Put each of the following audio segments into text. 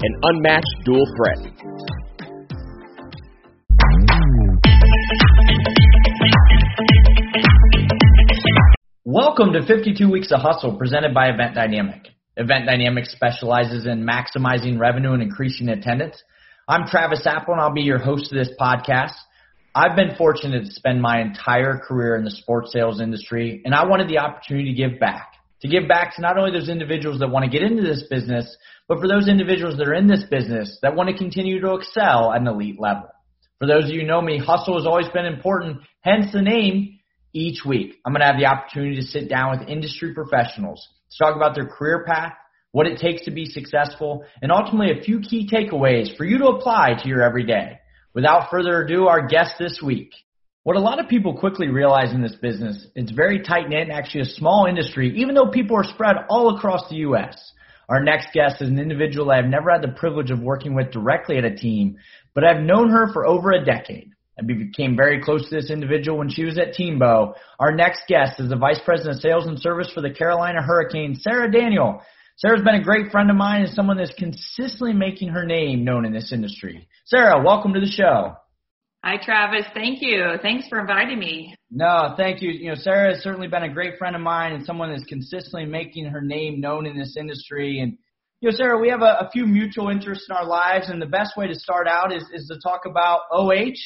an unmatched dual threat. Welcome to 52 Weeks of Hustle presented by Event Dynamic. Event Dynamic specializes in maximizing revenue and increasing attendance. I'm Travis Apple and I'll be your host of this podcast. I've been fortunate to spend my entire career in the sports sales industry and I wanted the opportunity to give back. To give back to not only those individuals that want to get into this business, but for those individuals that are in this business that want to continue to excel at an elite level. For those of you who know me, hustle has always been important, hence the name. Each week, I'm going to have the opportunity to sit down with industry professionals to talk about their career path, what it takes to be successful, and ultimately a few key takeaways for you to apply to your everyday. Without further ado, our guest this week. What a lot of people quickly realize in this business, it's very tight knit and actually a small industry, even though people are spread all across the U.S. Our next guest is an individual I've never had the privilege of working with directly at a team, but I've known her for over a decade. I became very close to this individual when she was at TMBO. Our next guest is the Vice President of Sales and Service for the Carolina Hurricanes, Sarah Daniel. Sarah's been a great friend of mine and someone that's consistently making her name known in this industry. Sarah, welcome to the show. Hi, Travis. Thank you. Thanks for inviting me. No, thank you. You know, Sarah has certainly been a great friend of mine and someone that's consistently making her name known in this industry. And, you know, Sarah, we have a, a few mutual interests in our lives, and the best way to start out is, is to talk about OH.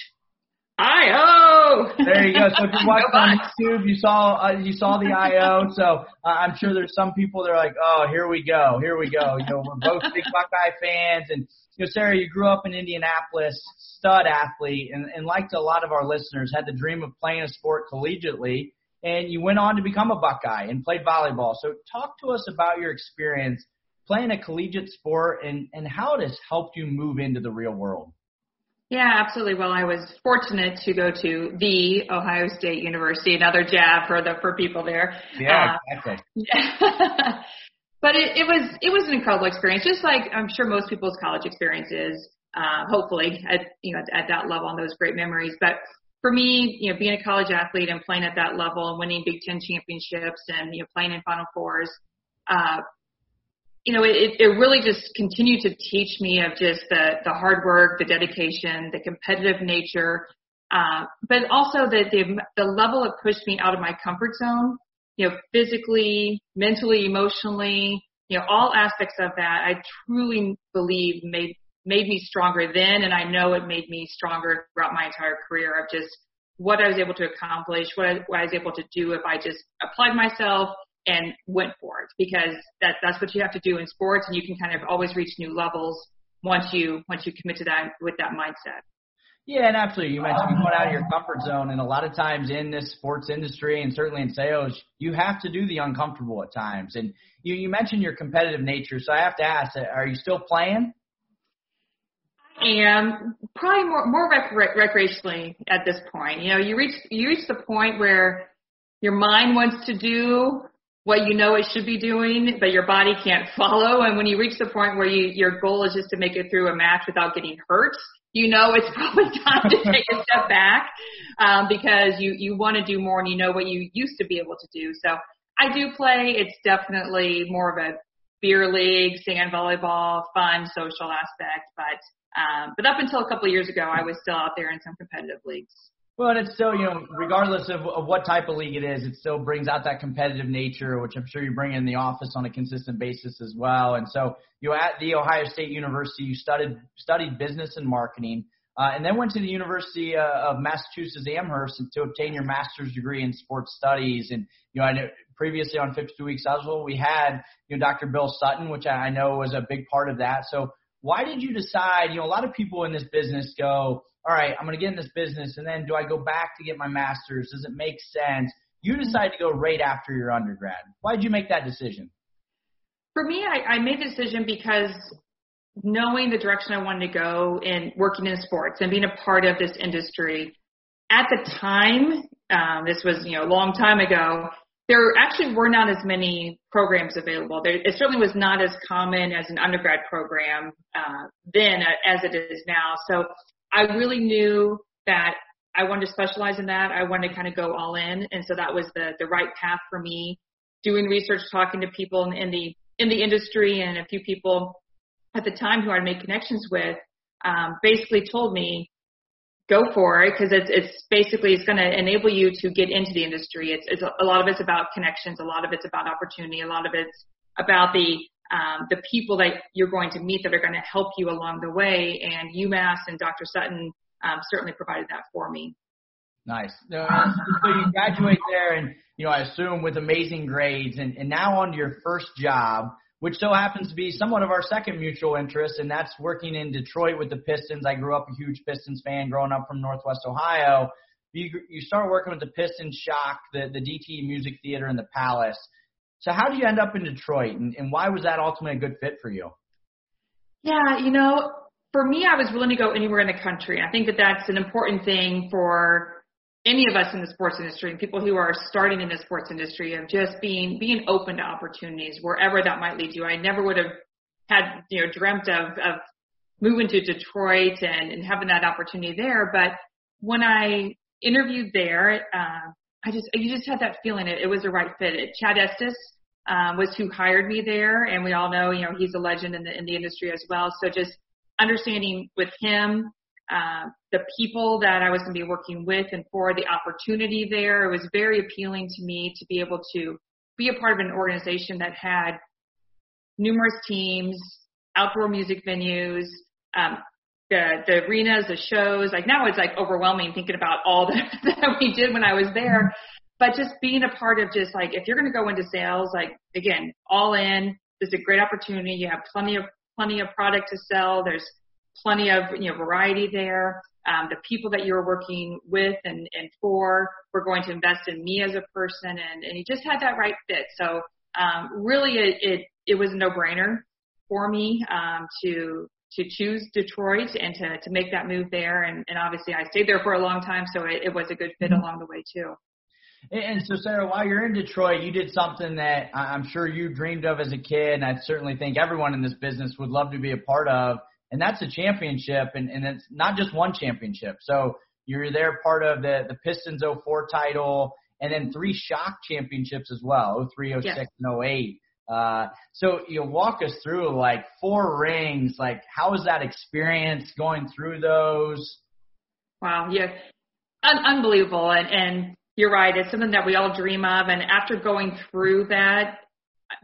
IO. There you go. So if you watched on YouTube, you saw uh, you saw the IO. So uh, I'm sure there's some people that are like, oh, here we go, here we go. You know, we're both big Buckeye fans, and you know, Sarah, you grew up in Indianapolis, stud athlete, and, and like a lot of our listeners, had the dream of playing a sport collegiately, and you went on to become a Buckeye and played volleyball. So talk to us about your experience playing a collegiate sport and, and how it has helped you move into the real world. Yeah, absolutely. Well, I was fortunate to go to the Ohio State University. Another jab for the for people there. Yeah, uh, exactly. but it, it was it was an incredible experience, just like I'm sure most people's college experience is. Uh, hopefully, at you know at, at that level and those great memories. But for me, you know, being a college athlete and playing at that level and winning Big Ten championships and you know playing in Final Fours, uh, you know, it, it really just continued to teach me of just the, the hard work, the dedication, the competitive nature, uh, but also the, the, the level it pushed me out of my comfort zone, you know, physically, mentally, emotionally, you know, all aspects of that, I truly believe made, made me stronger then. And I know it made me stronger throughout my entire career of just what I was able to accomplish, what I, what I was able to do if I just applied myself and went for it because that that's what you have to do in sports and you can kind of always reach new levels once you once you commit to that with that mindset. Yeah, and absolutely. You mentioned going out of your comfort zone, and a lot of times in this sports industry, and certainly in sales, you have to do the uncomfortable at times. And you you mentioned your competitive nature, so I have to ask: Are you still playing? I am probably more more rec- recreationally at this point. You know, you reach you reach the point where your mind wants to do what you know it should be doing, but your body can't follow. And when you reach the point where you, your goal is just to make it through a match without getting hurt, you know it's probably time to take a step back um, because you you want to do more and you know what you used to be able to do. So I do play. It's definitely more of a beer league, sand volleyball, fun social aspect. But um, but up until a couple of years ago, I was still out there in some competitive leagues. Well, and it's still, you know, regardless of, of what type of league it is, it still brings out that competitive nature, which I'm sure you bring in the office on a consistent basis as well. And so, you at the Ohio State University, you studied studied business and marketing, uh, and then went to the University uh, of Massachusetts Amherst to obtain your master's degree in sports studies. And you know, I know previously on 52 Weeks Hustle, we had you know Dr. Bill Sutton, which I know was a big part of that. So, why did you decide? You know, a lot of people in this business go all right, I'm going to get in this business, and then do I go back to get my master's? Does it make sense? You decide to go right after your undergrad. Why did you make that decision? For me, I, I made the decision because knowing the direction I wanted to go in working in sports and being a part of this industry, at the time, um, this was you know a long time ago, there actually were not as many programs available. There, it certainly was not as common as an undergrad program uh, then as it is now. So I really knew that I wanted to specialize in that. I wanted to kind of go all in, and so that was the the right path for me. Doing research, talking to people in, in the in the industry, and a few people at the time who I'd made connections with, um, basically told me, go for it because it's it's basically it's going to enable you to get into the industry. It's, it's a, a lot of it's about connections, a lot of it's about opportunity, a lot of it's about the um, the people that you're going to meet that are going to help you along the way. And UMass and Dr. Sutton um, certainly provided that for me. Nice. so you graduate there, and you know I assume with amazing grades, and, and now on to your first job, which so happens to be somewhat of our second mutual interest, and that's working in Detroit with the Pistons. I grew up a huge Pistons fan, growing up from Northwest Ohio. You you start working with the Pistons Shock, the the DTE Music Theater, and the Palace. So how did you end up in Detroit, and, and why was that ultimately a good fit for you? Yeah, you know, for me, I was willing to go anywhere in the country. I think that that's an important thing for any of us in the sports industry and people who are starting in the sports industry of just being being open to opportunities wherever that might lead you. I never would have had you know dreamt of of moving to Detroit and, and having that opportunity there, but when I interviewed there, uh, I just you just had that feeling it, it was the right fit. It, Chad Estis um, was who hired me there, and we all know you know he's a legend in the in the industry as well. So just understanding with him uh, the people that I was going to be working with and for the opportunity there, it was very appealing to me to be able to be a part of an organization that had numerous teams, outdoor music venues, um, the the arenas, the shows. Like now it's like overwhelming thinking about all that, that we did when I was there. But just being a part of just like if you're going to go into sales, like again, all in. is a great opportunity. You have plenty of plenty of product to sell. There's plenty of you know variety there. Um, the people that you're working with and, and for, we're going to invest in me as a person, and, and you just had that right fit. So um, really, it, it it was a no-brainer for me um, to to choose Detroit and to, to make that move there. And, and obviously I stayed there for a long time, so it, it was a good fit mm-hmm. along the way too. And so, Sarah, while you're in Detroit, you did something that I'm sure you dreamed of as a kid, and I certainly think everyone in this business would love to be a part of, and that's a championship, and, and it's not just one championship. So you're there part of the, the Pistons 04 title, and then three shock championships as well, 03, 06, yes. and 08. Uh, so you walk us through like four rings. Like, how was that experience going through those? Wow, yeah, Un- unbelievable. And, and you're right. It's something that we all dream of. And after going through that,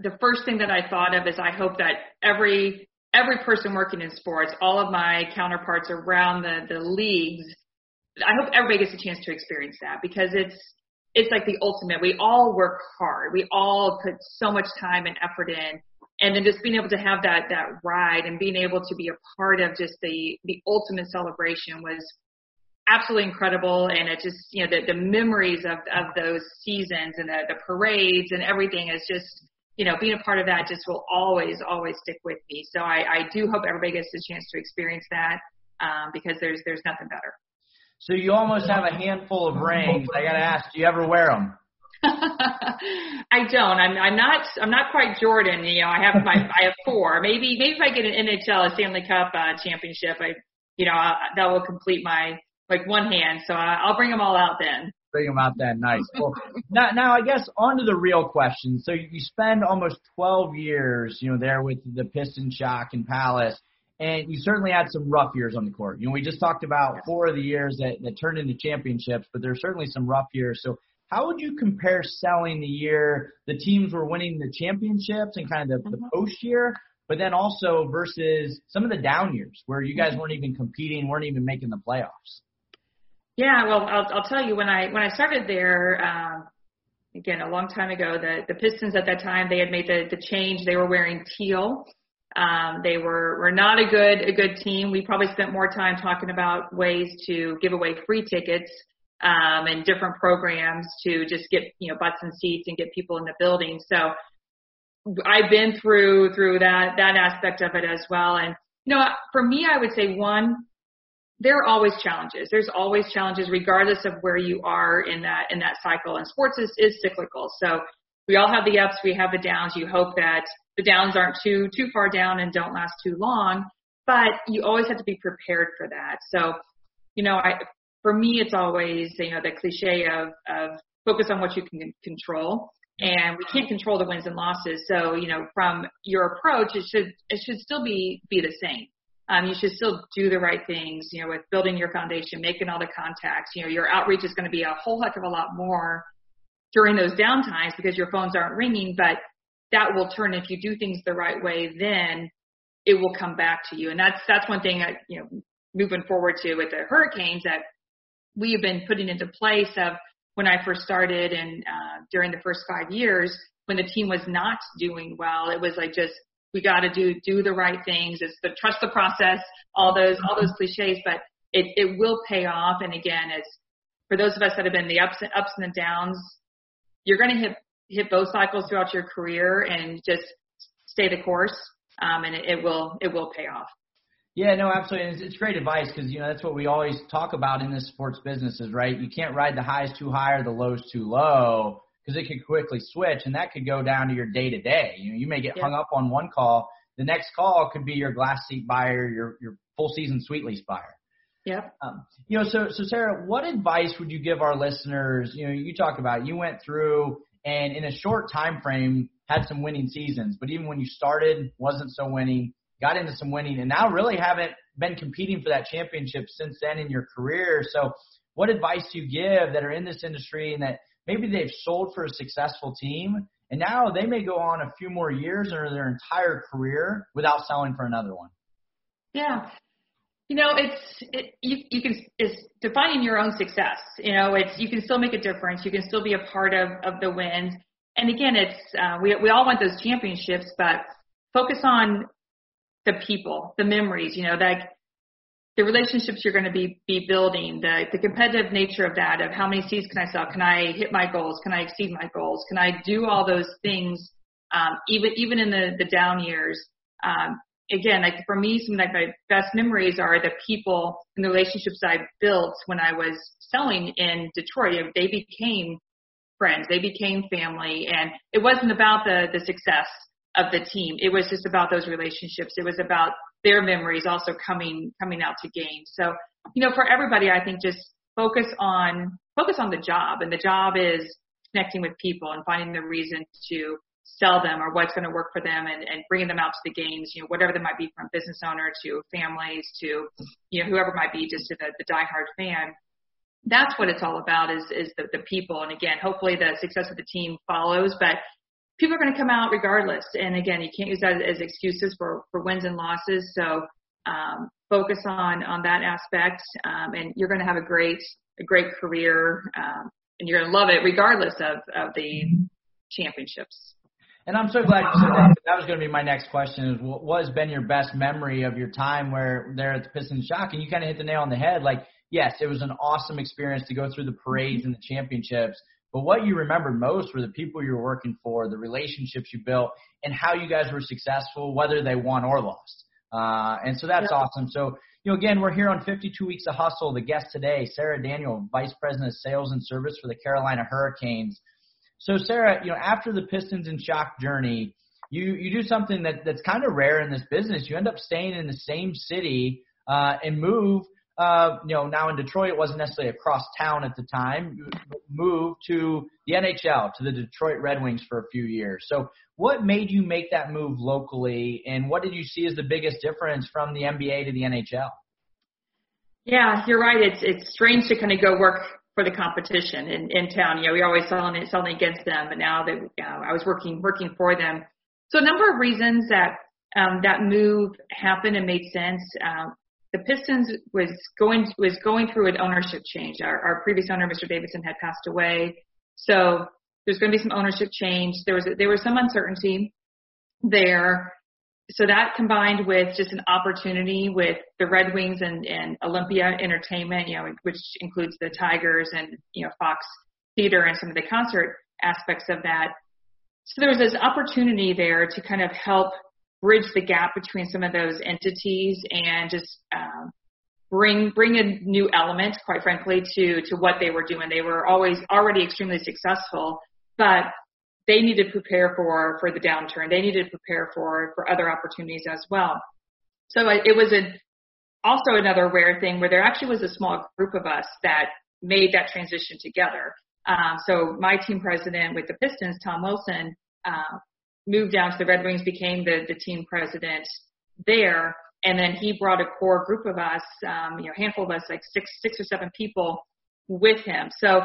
the first thing that I thought of is I hope that every every person working in sports, all of my counterparts around the the leagues, I hope everybody gets a chance to experience that because it's it's like the ultimate. We all work hard. We all put so much time and effort in. And then just being able to have that that ride and being able to be a part of just the the ultimate celebration was absolutely incredible. And it just you know the the memories of of those seasons and the the parades and everything is just you know being a part of that just will always always stick with me. So I I do hope everybody gets a chance to experience that um, because there's there's nothing better. So you almost have a handful of rings. I got to ask, do you ever wear them? I don't. I'm I'm not I'm not quite Jordan. You know, I have my I have four. Maybe maybe if I get an NHL a Stanley Cup uh, championship, I you know I, that will complete my like one hand. So I, I'll bring them all out then. Bring them out then. Nice. Well, now now I guess on to the real question. So you spend almost 12 years, you know, there with the Piston Shock and Palace. And you certainly had some rough years on the court. You know, we just talked about four of the years that, that turned into championships, but there's certainly some rough years. So how would you compare selling the year the teams were winning the championships and kind of the, the mm-hmm. post year, but then also versus some of the down years where you guys mm-hmm. weren't even competing, weren't even making the playoffs? Yeah, well, I'll, I'll tell you when I when I started there, um, again a long time ago, the the Pistons at that time they had made the the change. They were wearing teal. Um, they were were not a good a good team. We probably spent more time talking about ways to give away free tickets um, and different programs to just get you know butts and seats and get people in the building. So I've been through through that that aspect of it as well. And you know, for me, I would say one, there are always challenges. There's always challenges regardless of where you are in that in that cycle. And sports is, is cyclical. So we all have the ups, we have the downs. You hope that the downs aren't too too far down and don't last too long. But you always have to be prepared for that. So, you know, I for me, it's always, you know, the cliche of, of focus on what you can control. And we can't control the wins and losses. So, you know, from your approach, it should, it should still be, be the same. Um, you should still do the right things, you know, with building your foundation, making all the contacts. You know, your outreach is going to be a whole heck of a lot more during those downtimes because your phones aren't ringing, but that will turn if you do things the right way, then it will come back to you. And that's, that's one thing, I, you know, moving forward to with the hurricanes that we have been putting into place of when I first started and uh, during the first five years when the team was not doing well, it was like just we got to do do the right things. It's the trust the process, all those all those cliches, but it it will pay off. And again, it's for those of us that have been the ups and ups and the downs, you're going to hit hit both cycles throughout your career and just stay the course, um, and it, it will it will pay off. Yeah, no, absolutely. It's, it's great advice because you know that's what we always talk about in this sports business is right. You can't ride the highs too high or the lows too low because it could quickly switch, and that could go down to your day to day. You know, you may get yeah. hung up on one call. The next call could be your glass seat buyer, your your full season suite lease buyer. Yep. Um, you know, so so Sarah, what advice would you give our listeners? You know, you talk about you went through and in a short time frame had some winning seasons, but even when you started, wasn't so winning got into some winning, and now really haven't been competing for that championship since then in your career. So, what advice do you give that are in this industry and that maybe they've sold for a successful team, and now they may go on a few more years or their entire career without selling for another one? Yeah. You know, it's it, you, you can it's defining your own success. You know, it's you can still make a difference. You can still be a part of of the wins. And again, it's uh, we we all want those championships, but focus on the people, the memories, you know, that the relationships you're going to be be building, the the competitive nature of that, of how many seats can I sell, can I hit my goals, can I exceed my goals, can I do all those things, um, even even in the the down years. Um, again, like for me, some of like my best memories are the people and the relationships I built when I was selling in Detroit. They became friends, they became family, and it wasn't about the the success of the team. It was just about those relationships. It was about their memories also coming coming out to games. So, you know, for everybody, I think just focus on focus on the job, and the job is connecting with people and finding the reason to sell them or what's going to work for them and, and bringing them out to the games, you know, whatever they might be from business owner to families to, you know, whoever might be just to the, the diehard fan. That's what it's all about is, is the, the people. And again, hopefully the success of the team follows, but people are going to come out regardless. And again, you can't use that as excuses for, for wins and losses. So um, focus on on that aspect, um, and you're going to have a great a great career, um, and you're going to love it regardless of of the championships. And I'm so glad you said that. That was going to be my next question: is what has been your best memory of your time where there at the Pistons Shock? And you kind of hit the nail on the head. Like, yes, it was an awesome experience to go through the parades and the championships. But what you remember most were the people you were working for, the relationships you built, and how you guys were successful, whether they won or lost. Uh, and so that's yeah. awesome. So, you know, again, we're here on 52 Weeks of Hustle. The guest today, Sarah Daniel, Vice President of Sales and Service for the Carolina Hurricanes. So Sarah, you know, after the Pistons and Shock journey, you you do something that that's kind of rare in this business. You end up staying in the same city uh, and move. Uh, you know, now in Detroit, it wasn't necessarily across town at the time. Move to the NHL, to the Detroit Red Wings for a few years. So, what made you make that move locally, and what did you see as the biggest difference from the NBA to the NHL? Yeah, you're right. It's it's strange to kind of go work for the competition in, in town. You know, we always selling it selling against them, but now that you know, I was working working for them. So a number of reasons that um, that move happened and made sense. Um, the Pistons was going was going through an ownership change. Our, our previous owner, Mr. Davidson, had passed away, so there's going to be some ownership change. There was there was some uncertainty there. So that combined with just an opportunity with the Red Wings and, and Olympia Entertainment, you know, which includes the Tigers and you know Fox Theater and some of the concert aspects of that. So there was this opportunity there to kind of help bridge the gap between some of those entities and just um, bring bring a new element, quite frankly, to to what they were doing. They were always already extremely successful, but they needed to prepare for for the downturn. They needed to prepare for for other opportunities as well. So it, was a also another rare thing where there actually was a small group of us that made that transition together. Um, so my team president with the Pistons, Tom Wilson, uh, moved down to the Red Wings, became the, the team president there. And then he brought a core group of us, um, you know, handful of us, like six, six or seven people with him. So,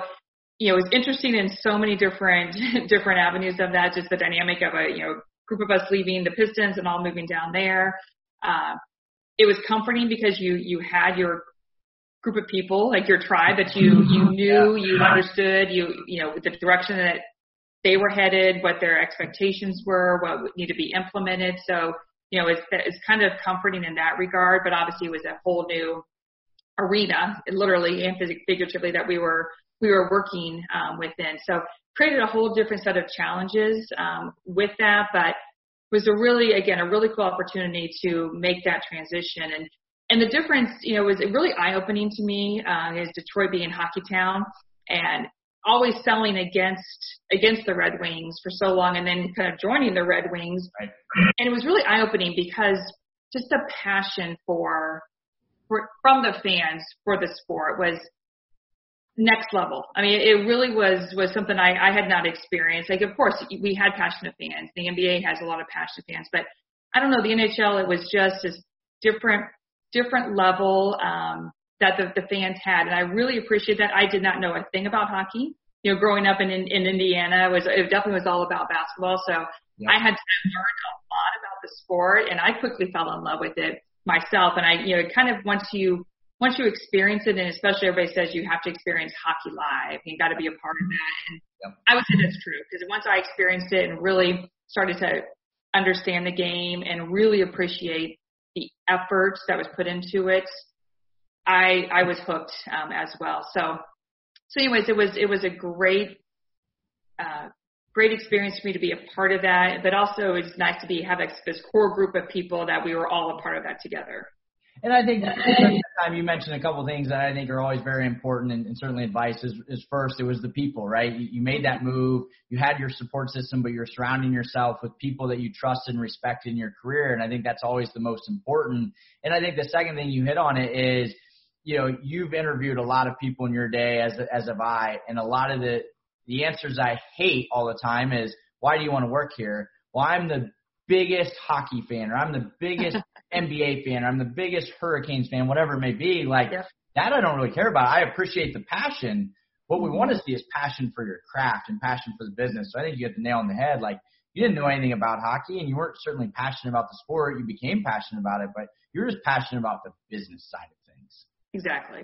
you know, it was interesting in so many different, different avenues of that, just the dynamic of a, you know, group of us leaving the Pistons and all moving down there. Uh, it was comforting because you, you had your group of people, like your tribe that you, you knew, you understood, you, you know, the direction that they were headed, what their expectations were, what would need to be implemented. So, you know, it's, it's kind of comforting in that regard, but obviously it was a whole new arena, literally and figuratively, that we were we were working um, within. So created a whole different set of challenges um, with that, but was a really again a really cool opportunity to make that transition and and the difference you know was really eye opening to me uh, is Detroit being hockey town and always selling against against the Red Wings for so long, and then kind of joining the Red Wings. Right. And it was really eye opening because just the passion for, for from the fans for the sport was next level. I mean, it really was was something I, I had not experienced. Like, of course, we had passionate fans. The NBA has a lot of passionate fans, but I don't know the NHL. It was just this different different level. Um, that the, the fans had. And I really appreciate that. I did not know a thing about hockey. You know, growing up in, in, in Indiana, it was, it definitely was all about basketball. So yeah. I had to learn a lot about the sport and I quickly fell in love with it myself. And I, you know, kind of once you, once you experience it, and especially everybody says you have to experience hockey live, you got to be a part of that. And yep. I would say that's true because once I experienced it and really started to understand the game and really appreciate the effort that was put into it, I I was hooked um, as well. So so anyways, it was it was a great uh, great experience for me to be a part of that, but also it's nice to be have this core group of people that we were all a part of that together. And I think time you mentioned a couple things that I think are always very important, and, and certainly advice is, is first it was the people, right? You, you made that move, you had your support system, but you're surrounding yourself with people that you trust and respect in your career, and I think that's always the most important. And I think the second thing you hit on it is you know, you've interviewed a lot of people in your day, as as have I, and a lot of the the answers I hate all the time is, why do you want to work here? Well, I'm the biggest hockey fan, or I'm the biggest NBA fan, or I'm the biggest Hurricanes fan, whatever it may be. Like yeah. that, I don't really care about. I appreciate the passion. What we want to mm-hmm. see is passion for your craft and passion for the business. So I think you hit the nail on the head. Like you didn't know anything about hockey, and you weren't certainly passionate about the sport. You became passionate about it, but you're just passionate about the business side of things. Exactly.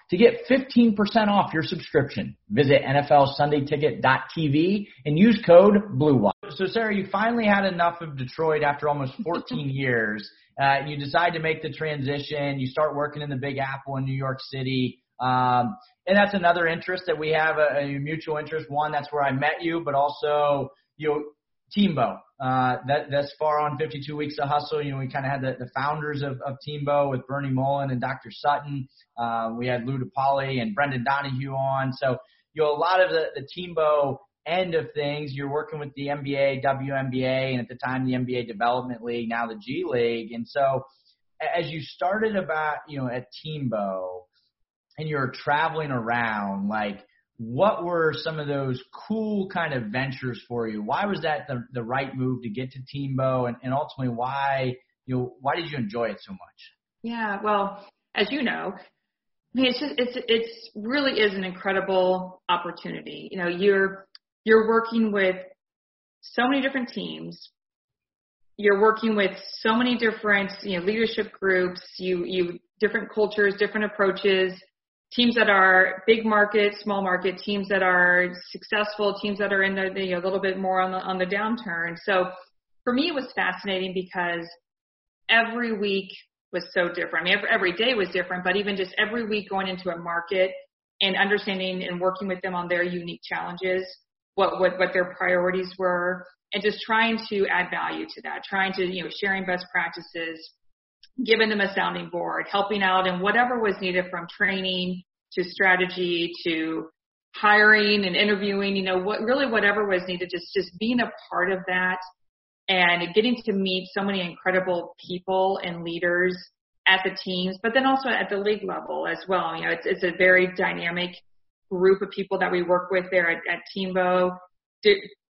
to get 15% off your subscription. Visit NFLSundayTicket.tv and use code BLUEWIRE. so Sarah, you finally had enough of Detroit after almost 14 years. Uh, you decide to make the transition. You start working in the Big Apple in New York City. Um, and that's another interest that we have a, a mutual interest. One, that's where I met you, but also you know, TMBO. Uh, that that's far on 52 weeks of hustle. You know, we kind of had the, the founders of, of TMBO with Bernie Mullin and Dr. Sutton. Uh, we had Lou DePaoli and Brendan Donohue on. So you know, a lot of the the TMBO end of things. You're working with the NBA, WNBA, and at the time the NBA Development League, now the G League. And so, as you started about you know at TMBO, and you're traveling around, like what were some of those cool kind of ventures for you? Why was that the, the right move to get to TMBO, and, and ultimately why you know why did you enjoy it so much? Yeah, well, as you know, I mean, it's just it's it's really is an incredible opportunity. You know, you're you're working with so many different teams. You're working with so many different you know leadership groups. You you different cultures, different approaches teams that are big market, small market, teams that are successful, teams that are in the, the a little bit more on the on the downturn. So for me, it was fascinating because every week was so different. I mean, every, every day was different, but even just every week going into a market and understanding and working with them on their unique challenges, what what what their priorities were, and just trying to add value to that, trying to you know sharing best practices, giving them a sounding board, helping out in whatever was needed from training to strategy to hiring and interviewing, you know, what really whatever was needed, just just being a part of that and getting to meet so many incredible people and leaders at the teams, but then also at the league level as well. You know, it's it's a very dynamic group of people that we work with there at, at TMBO.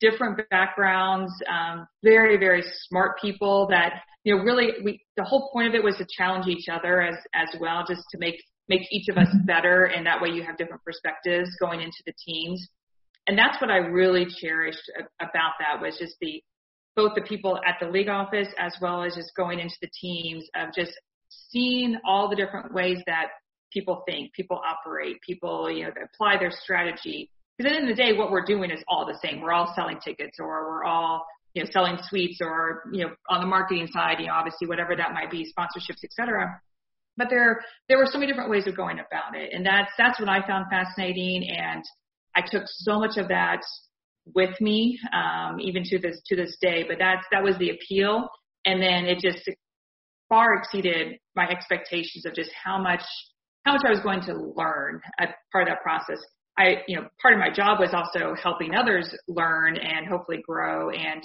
Di- different backgrounds, um, very very smart people that you know, really, we the whole point of it was to challenge each other as as well, just to make make each of us mm-hmm. better, and that way you have different perspectives going into the teams. And that's what I really cherished about that was just the both the people at the league office as well as just going into the teams of just seeing all the different ways that people think, people operate, people you know apply their strategy. Because at the end of the day, what we're doing is all the same. We're all selling tickets, or we're all you know, selling suites or, you know, on the marketing side, you know, obviously whatever that might be, sponsorships, et cetera. But there, there were so many different ways of going about it. And that's, that's what I found fascinating. And I took so much of that with me, um, even to this, to this day. But that's, that was the appeal. And then it just far exceeded my expectations of just how much, how much I was going to learn as part of that process. I, you know, part of my job was also helping others learn and hopefully grow and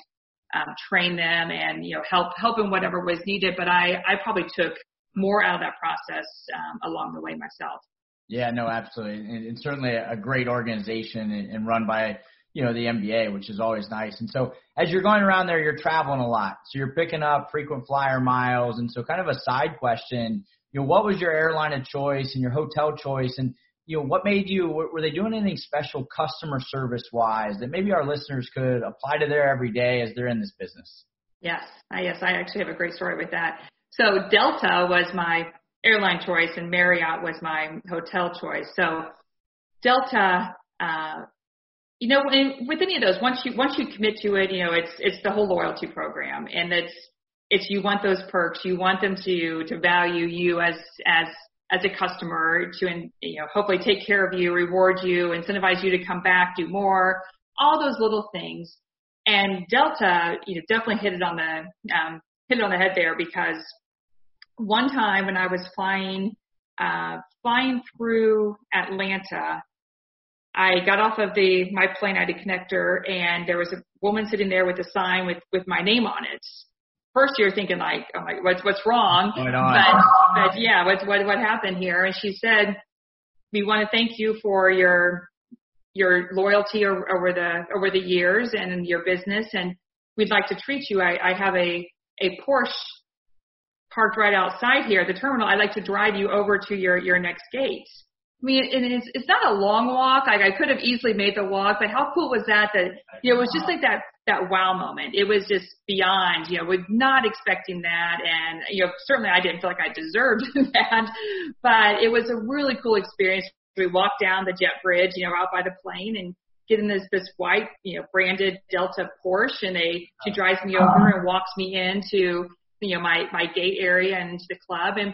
um, train them and you know help help in whatever was needed. But I I probably took more out of that process um, along the way myself. Yeah, no, absolutely, and, and certainly a great organization and, and run by you know the NBA, which is always nice. And so as you're going around there, you're traveling a lot, so you're picking up frequent flyer miles. And so, kind of a side question, you know, what was your airline of choice and your hotel choice, and you know, what made you, were they doing anything special customer service wise that maybe our listeners could apply to their everyday as they're in this business? Yes, I, yes, I actually have a great story with that. So Delta was my airline choice and Marriott was my hotel choice. So Delta, uh, you know, with any of those, once you once you commit to it, you know, it's it's the whole loyalty program, and it's it's you want those perks, you want them to to value you as as as a customer to, you know, hopefully take care of you, reward you, incentivize you to come back, do more, all those little things. And Delta, you know, definitely hit it on the, um, hit it on the head there because one time when I was flying, uh, flying through Atlanta, I got off of the my plane, I had a connector, and there was a woman sitting there with a sign with with my name on it first you're thinking like, oh my, what's what's wrong? But, but yeah, what's what what happened here? And she said, we want to thank you for your your loyalty over the over the years and your business, and we'd like to treat you. I, I have a a Porsche parked right outside here at the terminal. I'd like to drive you over to your your next gate. I mean, and it's it's not a long walk. Like I could have easily made the walk, but how cool was that? That you know, it was just like that that wow moment. It was just beyond, you know, was not expecting that, and you know, certainly I didn't feel like I deserved that, but it was a really cool experience. We walked down the jet bridge, you know, out by the plane, and get in this this white, you know, branded Delta Porsche, and they she drives me over and walks me into you know my my gate area and into the club. And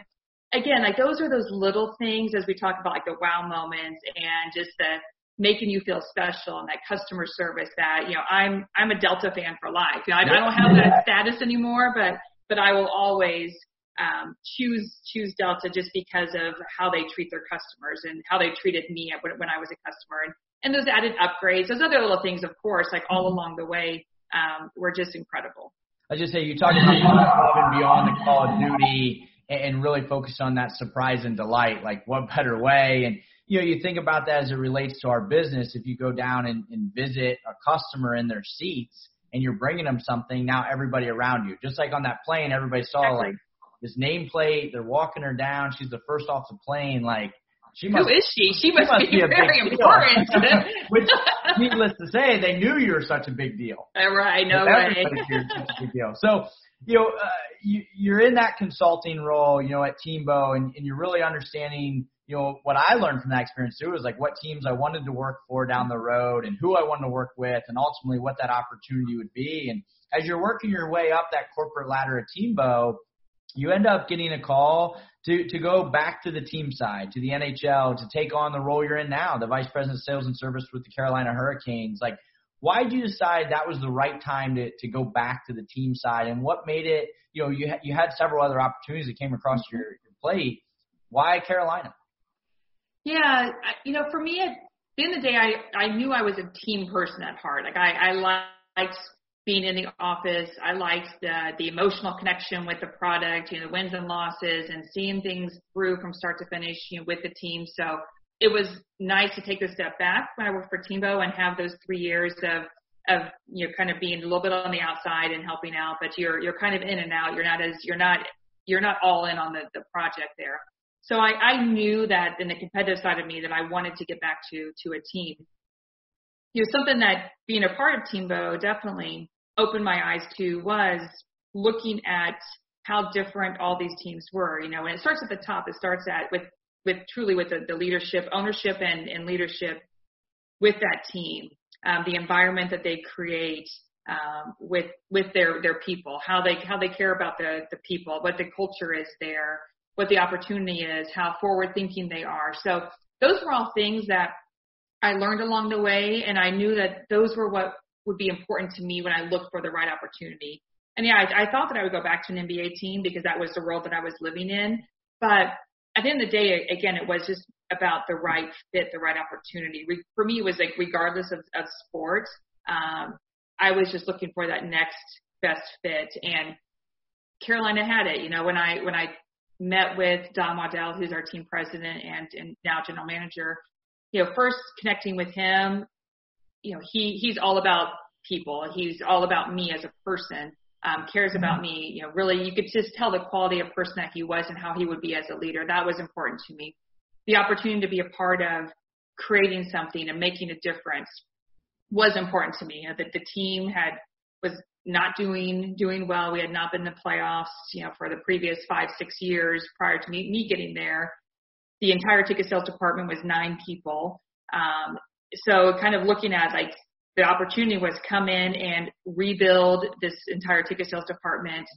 again, like those are those little things as we talk about like the wow moments and just the making you feel special and that customer service that you know I'm I'm a Delta fan for life. You know, I, I don't have that status anymore, but but I will always um, choose choose Delta just because of how they treat their customers and how they treated me when, when I was a customer and and those added upgrades, those other little things, of course, like all along the way, um, were just incredible. I just say you talked about above and beyond the Call of Duty and really focus on that surprise and delight. Like what better way? And you know, you think about that as it relates to our business. If you go down and, and visit a customer in their seats and you're bringing them something, now everybody around you, just like on that plane, everybody saw exactly. like this nameplate. They're walking her down. She's the first off the plane. Like she must, Who is she? She must, she must be, be very important. Which, needless to say, they knew you were such a big deal. Right, no way. big deal. So, you know, uh, you, you're in that consulting role, you know, at TMBO, and, and you're really understanding, you know, what I learned from that experience too is like what teams I wanted to work for down the road, and who I wanted to work with, and ultimately what that opportunity would be. And as you're working your way up that corporate ladder at TMBO, you end up getting a call to, to go back to the team side, to the NHL, to take on the role you're in now, the vice president of sales and service with the Carolina Hurricanes. Like, why did you decide that was the right time to, to go back to the team side? And what made it, you know, you, ha- you had several other opportunities that came across your, your plate. Why Carolina? Yeah, you know, for me, at the end of the day, I, I knew I was a team person at heart. Like, I, I liked being in the office. I liked the the emotional connection with the product, you know, the wins and losses, and seeing things through from start to finish, you know, with the team. So it was nice to take a step back when I worked for TMBO and have those three years of of you know kind of being a little bit on the outside and helping out, but you're you're kind of in and out. You're not as you're not you're not all in on the the project there. So I, I knew that in the competitive side of me that I wanted to get back to to a team. You know, something that being a part of TMBO definitely opened my eyes to was looking at how different all these teams were. You know, and it starts at the top. It starts at with with truly with the, the leadership, ownership, and, and leadership with that team, um, the environment that they create um, with with their their people, how they how they care about the the people, what the culture is there, what the opportunity is, how forward thinking they are. So those were all things that I learned along the way, and I knew that those were what would be important to me when I look for the right opportunity. And yeah, I, I thought that I would go back to an NBA team because that was the world that I was living in. But at the end of the day, again, it was just about the right fit, the right opportunity. For me, it was like regardless of, of sports, um, I was just looking for that next best fit. And Carolina had it. You know, when I when I met with Don Waddell, who's our team president and, and now general manager, you know, first connecting with him, you know, he he's all about people. He's all about me as a person. Um, cares mm-hmm. about me. You know, really, you could just tell the quality of person that he was and how he would be as a leader. That was important to me. The opportunity to be a part of creating something and making a difference was important to me. You know, that the team had was not doing doing well. We had not been in the playoffs, you know, for the previous five six years prior to me me getting there. The entire ticket sales department was nine people. Um, so kind of looking at like the opportunity was come in and rebuild this entire ticket sales department,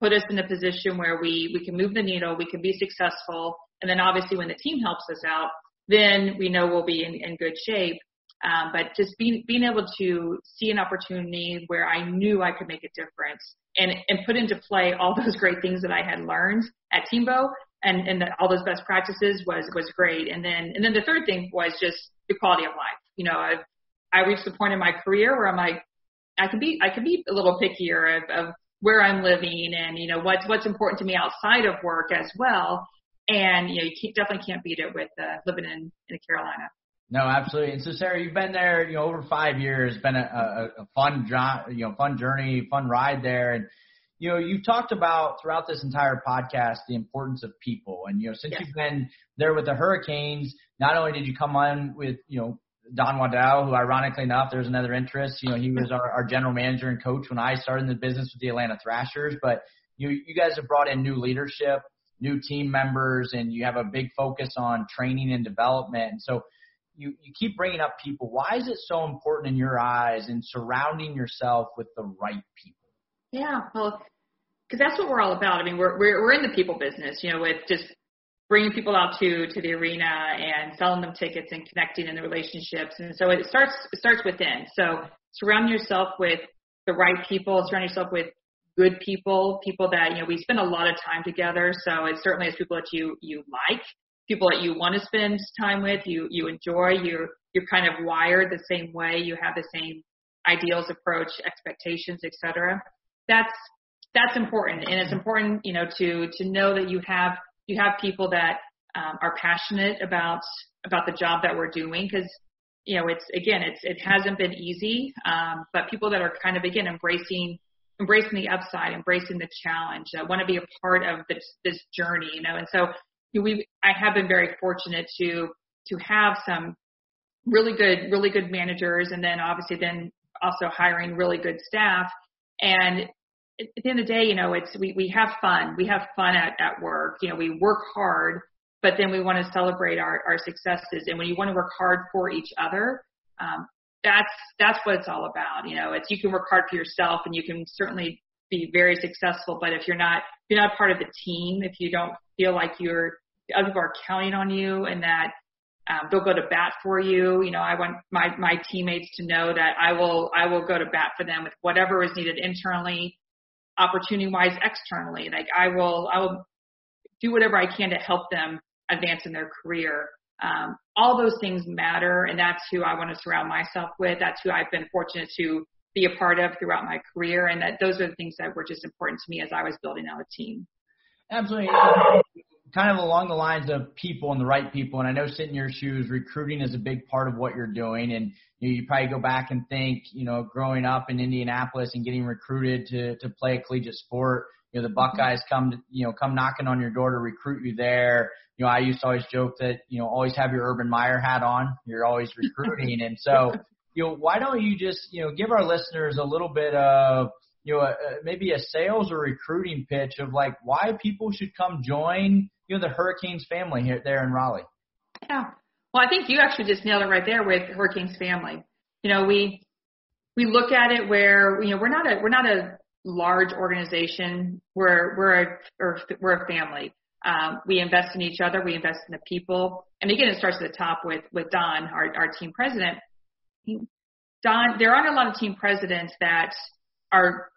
put us in a position where we we can move the needle, we can be successful, and then obviously when the team helps us out, then we know we'll be in, in good shape. Um, but just being being able to see an opportunity where I knew I could make a difference and and put into play all those great things that I had learned at TMBO and and the, all those best practices was was great. And then and then the third thing was just the quality of life. You know, I've I reached the point in my career where I'm like, I could be I could be a little pickier of, of where I'm living and you know what's what's important to me outside of work as well. And you know, you can't, definitely can't beat it with uh, living in in Carolina. No, absolutely. And so, Sarah, you've been there, you know, over five years. Been a, a, a fun, you know, fun journey, fun ride there. And you know, you've talked about throughout this entire podcast the importance of people. And, you know, since yes. you've been there with the Hurricanes, not only did you come on with, you know, Don Waddell, who ironically enough, there's another interest. You know, he was our, our general manager and coach when I started in the business with the Atlanta Thrashers. But you, you guys have brought in new leadership, new team members, and you have a big focus on training and development. And so, you, you keep bringing up people. Why is it so important in your eyes in surrounding yourself with the right people? Yeah, well, because that's what we're all about. I mean, we're, we're we're in the people business, you know, with just bringing people out to to the arena and selling them tickets and connecting in the relationships. And so it starts it starts within. So surround yourself with the right people. Surround yourself with good people, people that you know we spend a lot of time together. So it certainly is people that you you like, people that you want to spend time with, you you enjoy, You're you're kind of wired the same way, you have the same ideals, approach, expectations, etc. That's that's important, and it's important, you know, to to know that you have you have people that um, are passionate about about the job that we're doing because you know it's again it's it hasn't been easy, um, but people that are kind of again embracing embracing the upside, embracing the challenge, uh, want to be a part of this this journey, you know, and so we I have been very fortunate to to have some really good really good managers and then obviously then also hiring really good staff. And at the end of the day you know it's we we have fun. We have fun at at work. You know we work hard but then we want to celebrate our our successes. And when you want to work hard for each other um that's that's what it's all about. You know it's you can work hard for yourself and you can certainly be very successful but if you're not if you're not part of the team if you don't feel like you're other people are counting on you and that um, they'll go to bat for you. You know, I want my my teammates to know that I will I will go to bat for them with whatever is needed internally, opportunity wise, externally. Like I will I will do whatever I can to help them advance in their career. Um, all those things matter, and that's who I want to surround myself with. That's who I've been fortunate to be a part of throughout my career, and that those are the things that were just important to me as I was building out a team. Absolutely kind of along the lines of people and the right people. And I know sitting in your shoes, recruiting is a big part of what you're doing. And you, know, you probably go back and think, you know, growing up in Indianapolis and getting recruited to to play a collegiate sport. You know, the mm-hmm. Buckeyes come, to, you know, come knocking on your door to recruit you there. You know, I used to always joke that, you know, always have your Urban Meyer hat on. You're always recruiting. and so, you know, why don't you just, you know, give our listeners a little bit of, you know, a, maybe a sales or recruiting pitch of like why people should come join you know the Hurricanes family here there in Raleigh. Yeah. Well, I think you actually just nailed it right there with Hurricanes family. You know, we we look at it where you know we're not a we're not a large organization. We're we're a or we're a family. Um, we invest in each other. We invest in the people. And again, it starts at the top with with Don, our our team president. Don, there aren't a lot of team presidents that are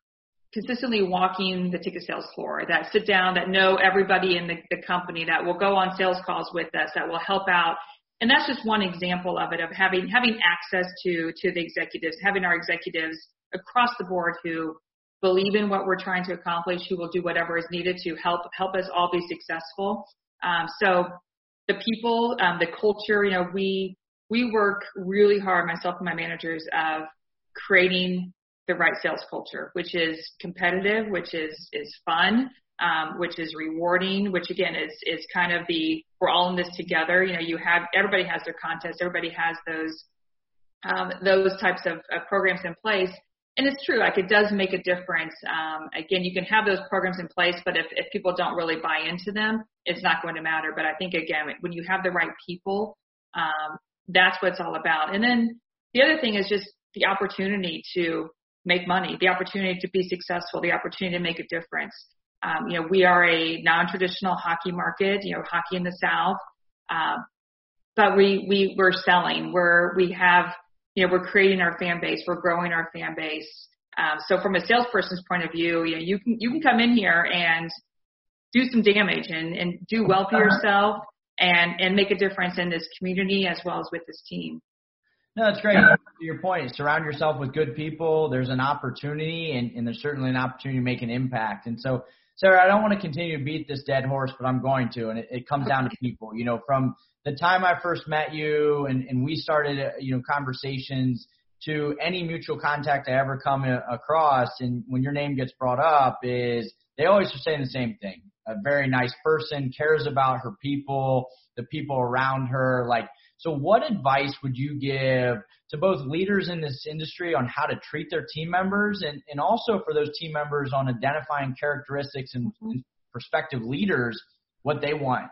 consistently walking the ticket sales floor, that sit down, that know everybody in the, the company, that will go on sales calls with us, that will help out. And that's just one example of it, of having having access to to the executives, having our executives across the board who believe in what we're trying to accomplish, who will do whatever is needed to help help us all be successful. Um, so the people, um, the culture, you know, we we work really hard, myself and my managers, of creating the right sales culture, which is competitive, which is is fun, um, which is rewarding, which again is is kind of the we're all in this together. You know, you have everybody has their contest, everybody has those um, those types of, of programs in place. And it's true, like it does make a difference. Um, again, you can have those programs in place, but if, if people don't really buy into them, it's not going to matter. But I think again, when you have the right people, um, that's what it's all about. And then the other thing is just the opportunity to make money, the opportunity to be successful, the opportunity to make a difference. Um, you know, we are a non-traditional hockey market, you know, hockey in the South, uh, but we, we, we're selling, we're, we have, you know, we're creating our fan base, we're growing our fan base. Um, so from a salesperson's point of view, you know, you can, you can come in here and do some damage and, and do well for uh-huh. yourself and, and make a difference in this community as well as with this team. No, that's great. to your point, surround yourself with good people. There's an opportunity, and, and there's certainly an opportunity to make an impact. And so, Sarah, I don't want to continue to beat this dead horse, but I'm going to. And it, it comes down to people. You know, from the time I first met you, and, and we started, uh, you know, conversations to any mutual contact I ever come across, and when your name gets brought up, is they always are saying the same thing. A very nice person, cares about her people, the people around her, like so, what advice would you give to both leaders in this industry on how to treat their team members and, and also for those team members on identifying characteristics and, prospective leaders, what they want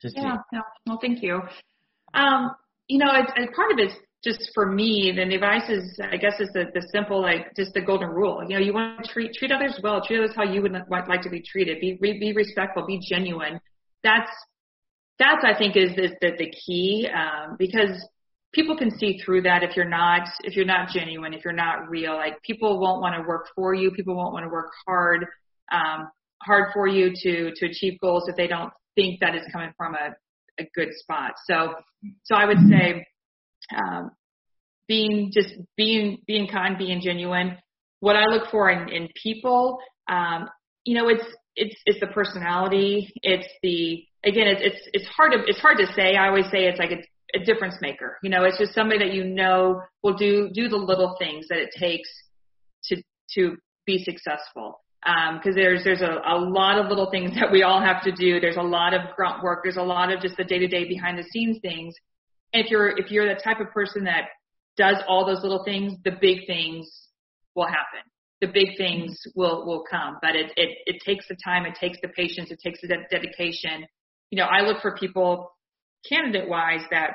to see? Yeah, no, well, thank you. Um, you know, part of it's just for me, the advice is, I guess, is the, the simple, like just the golden rule. You know, you want to treat treat others well, treat others how you would like to be treated. Be be respectful, be genuine. That's that's I think is, is the the key um, because people can see through that if you're not if you're not genuine, if you're not real. Like people won't want to work for you. People won't want to work hard um, hard for you to to achieve goals if they don't think that is coming from a a good spot. So so I would say um, being just being being kind, being genuine. What I look for in, in people, um, you know, it's it's it's the personality. It's the again, it's it's it's hard to it's hard to say. I always say it's like a, a difference maker. You know, it's just somebody that you know will do do the little things that it takes to to be successful um, there's there's a, a lot of little things that we all have to do. There's a lot of grunt work. There's a lot of just the day to day behind the scenes things if you're if you're the type of person that does all those little things, the big things will happen. The big things will will come, but it it it takes the time, it takes the patience, it takes the de- dedication. You know, I look for people, candidate wise, that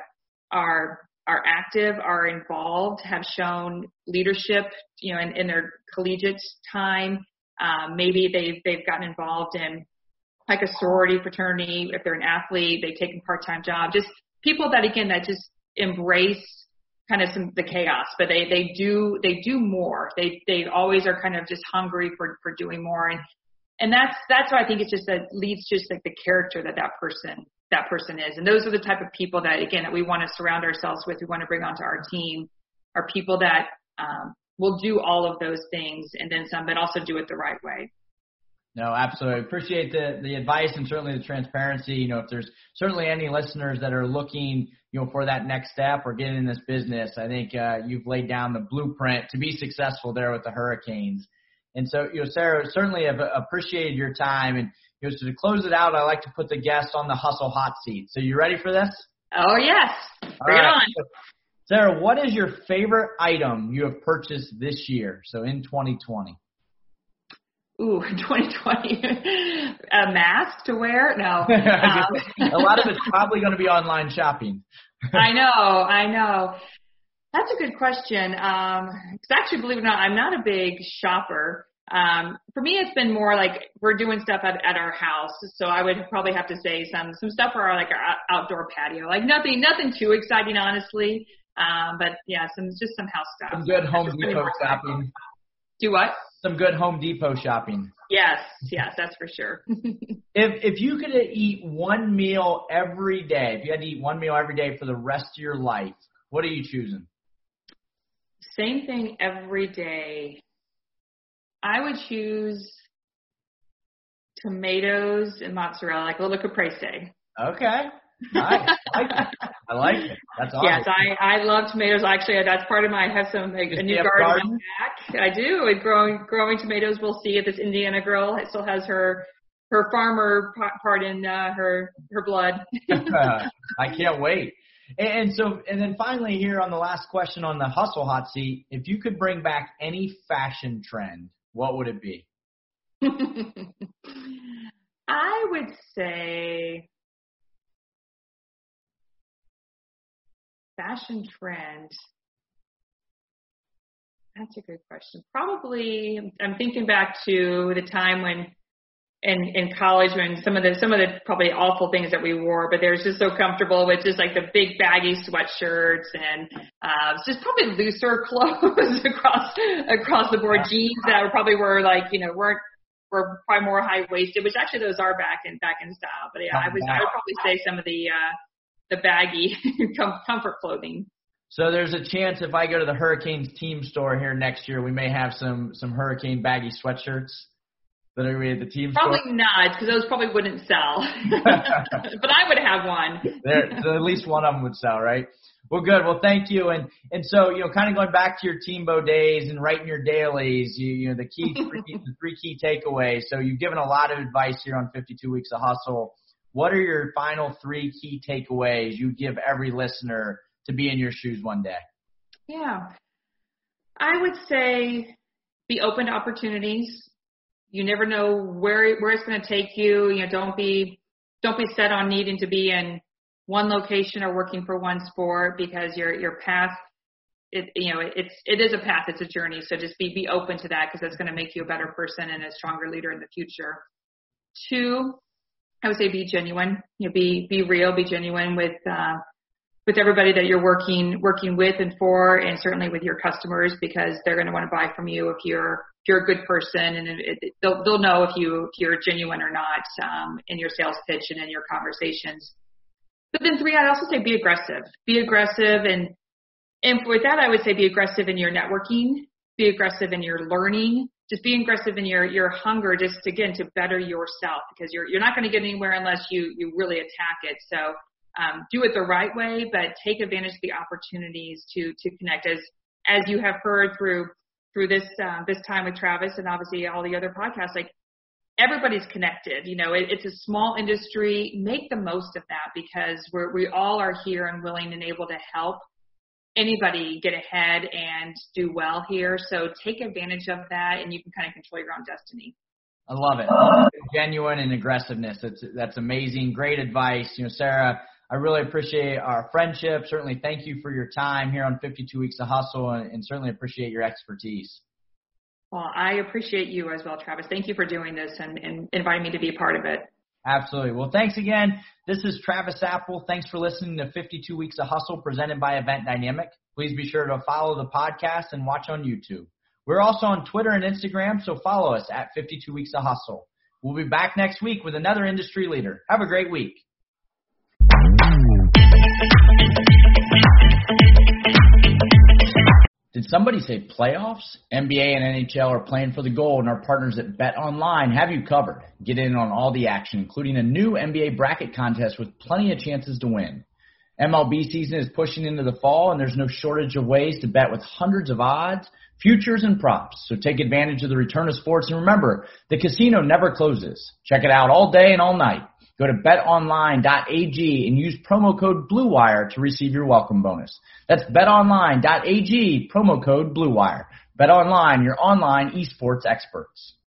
are are active, are involved, have shown leadership, you know, in, in their collegiate time. Um, maybe they've they've gotten involved in like a sorority fraternity. If they're an athlete, they take a part time job. Just people that again that just embrace kind of some the chaos, but they they do they do more. They they always are kind of just hungry for for doing more, and and that's that's why I think it's just that leads just like the character that that person that person is, and those are the type of people that again that we want to surround ourselves with. We want to bring onto our team are people that um, will do all of those things and then some, but also do it the right way. No, absolutely. Appreciate the, the advice and certainly the transparency. You know, if there's certainly any listeners that are looking, you know, for that next step or getting in this business, I think uh, you've laid down the blueprint to be successful there with the Hurricanes. And so, you know, Sarah, certainly have appreciated your time. And you know, so to close it out, I like to put the guests on the hustle hot seat. So you ready for this? Oh yes, bring it on. Sarah, what is your favorite item you have purchased this year? So in 2020 ooh, 2020, a mask to wear? No. Um, a lot of it's probably going to be online shopping. I know, I know. That's a good question. Um, cause actually, believe it or not, I'm not a big shopper. Um, for me, it's been more like we're doing stuff at, at our house, so I would probably have to say some some stuff for our like our outdoor patio, like nothing nothing too exciting, honestly. Um, but yeah, some just some house stuff. Some good Home Depot shopping. Do what? some good Home Depot shopping. Yes, yes, that's for sure. if if you could eat one meal every day, if you had to eat one meal every day for the rest of your life, what are you choosing? Same thing every day. I would choose tomatoes and mozzarella, like a little caprese. Okay. Nice. I like it. I like it. That's awesome. Yes, I I love tomatoes. Actually, that's part of my. I have some like, a new garden, garden? back. I do. With growing growing tomatoes, we'll see if this Indiana girl still has her her farmer part in uh, her her blood. I can't wait. And so, and then finally, here on the last question on the hustle hot seat, if you could bring back any fashion trend, what would it be? I would say fashion trend. That's a good question. Probably, I'm thinking back to the time when in in college when some of the some of the probably awful things that we wore, but they were just so comfortable with just like the big baggy sweatshirts and uh, just probably looser clothes across across the board. Jeans that were probably were like you know weren't were probably more high waisted, which actually those are back in back in style. But yeah, I was I would probably say some of the uh, the baggy comfort clothing. So there's a chance if I go to the Hurricanes team store here next year, we may have some some Hurricane baggy sweatshirts that are at the team probably store. Not, because those probably wouldn't sell. but I would have one. there, at least one of them would sell, right? Well, good. Well, thank you. And and so you know, kind of going back to your TMBO days and writing your dailies, you you know, the key three, the three key takeaways. So you've given a lot of advice here on 52 Weeks of Hustle. What are your final three key takeaways you give every listener to be in your shoes one day? Yeah. I would say be open to opportunities. You never know where where it's going to take you. You know, don't be don't be set on needing to be in one location or working for one sport because your your path it you know it's it is a path it's a journey. So just be be open to that because that's going to make you a better person and a stronger leader in the future. Two i would say be genuine. You know be be real be genuine with uh, with everybody that you're working working with and for and certainly with your customers because they're going to want to buy from you if you're you're a good person and it, it, they'll they'll know if you if you're genuine or not um, in your sales pitch and in your conversations but then three, I'd also say be aggressive. Be aggressive and and with that I would say be aggressive in your networking, be aggressive in your learning, just be aggressive in your your hunger just again to better yourself because you're you're not going to get anywhere unless you you really attack it. So um, do it the right way, but take advantage of the opportunities to to connect as as you have heard through through this uh, this time with Travis and obviously all the other podcasts. Like everybody's connected. You know, it, it's a small industry. Make the most of that because we're, we all are here and willing and able to help anybody get ahead and do well here. So take advantage of that and you can kind of control your own destiny. I love it. Genuine and aggressiveness. That's, that's amazing. Great advice. You know, Sarah, I really appreciate our friendship. Certainly thank you for your time here on 52 Weeks of Hustle and, and certainly appreciate your expertise. Well, I appreciate you as well, Travis. Thank you for doing this and, and inviting me to be a part of it. Absolutely. Well, thanks again. This is Travis Apel. Thanks for listening to 52 Weeks of Hustle presented by Event Dynamic. Please be sure to follow the podcast and watch on YouTube. We're also on Twitter and Instagram, so follow us at 52 Weeks of Hustle. We'll be back next week with another industry leader. Have a great week. Did somebody say playoffs? NBA and NHL are playing for the gold, and our partners at Bet Online have you covered. Get in on all the action, including a new NBA bracket contest with plenty of chances to win. MLB season is pushing into the fall, and there's no shortage of ways to bet with hundreds of odds, futures, and props. So take advantage of the return of sports, and remember, the casino never closes. Check it out all day and all night. Go to betonline.ag and use promo code BLUEWIRE to receive your welcome bonus. That's betonline.ag, promo code BLUEWIRE. BetOnline, your online esports experts.